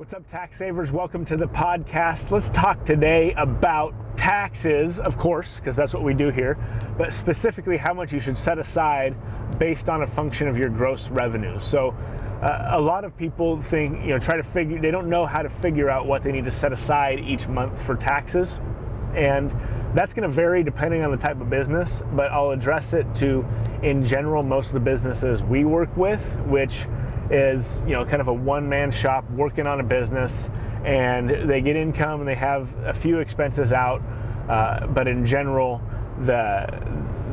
What's up, tax savers? Welcome to the podcast. Let's talk today about taxes, of course, because that's what we do here, but specifically how much you should set aside based on a function of your gross revenue. So, uh, a lot of people think, you know, try to figure, they don't know how to figure out what they need to set aside each month for taxes. And that's going to vary depending on the type of business, but I'll address it to, in general, most of the businesses we work with, which is you know kind of a one-man shop working on a business and they get income and they have a few expenses out uh, but in general the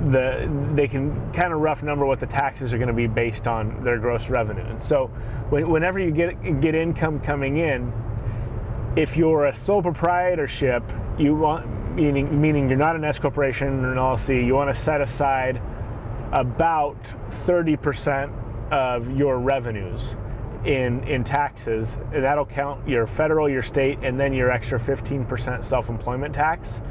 the they can kind of rough number what the taxes are going to be based on their gross revenue. And so when, whenever you get get income coming in if you're a sole proprietorship you want meaning meaning you're not an S corporation or an LLC you want to set aside about 30 percent of your revenues in in taxes, and that'll count your federal, your state, and then your extra 15% self-employment tax.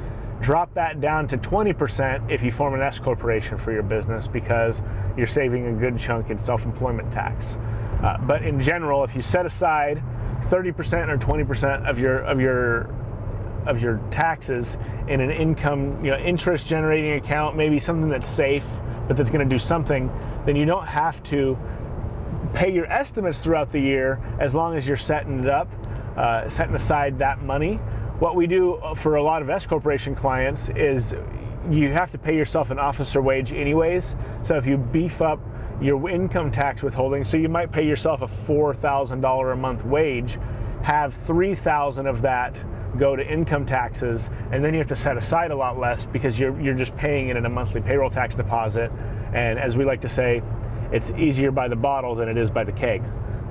Drop that down to 20% if you form an S corporation for your business because you're saving a good chunk in self-employment tax. Uh, but in general, if you set aside 30% or 20% of your of your of your taxes in an income, you know, interest generating account, maybe something that's safe, but that's going to do something, then you don't have to pay your estimates throughout the year as long as you're setting it up, uh, setting aside that money. What we do for a lot of S corporation clients is you have to pay yourself an officer wage anyways. So if you beef up your income tax withholding, so you might pay yourself a $4,000 a month wage, have 3,000 of that go to income taxes, and then you have to set aside a lot less because you're you're just paying it in a monthly payroll tax deposit. And as we like to say, it's easier by the bottle than it is by the keg.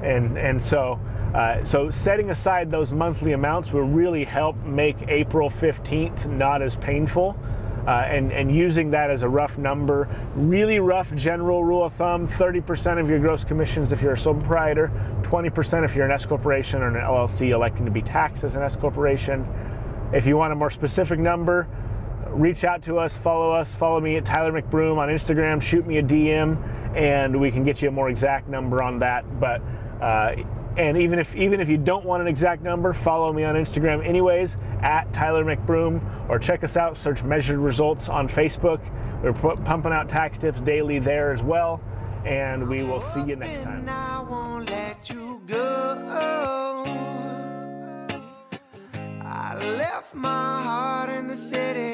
And and so uh, so setting aside those monthly amounts will really help make April 15th not as painful. Uh, and, and using that as a rough number, really rough general rule of thumb 30% of your gross commissions if you're a sole proprietor, 20% if you're an S corporation or an LLC electing to be taxed as an S corporation. If you want a more specific number, reach out to us, follow us, follow me at Tyler McBroom on Instagram, shoot me a DM, and we can get you a more exact number on that. But uh, and even if even if you don't want an exact number, follow me on Instagram anyways at Tyler McBroom or check us out. Search Measured Results on Facebook. We're pumping out tax tips daily there as well, and we will see you next time. I left my heart in the city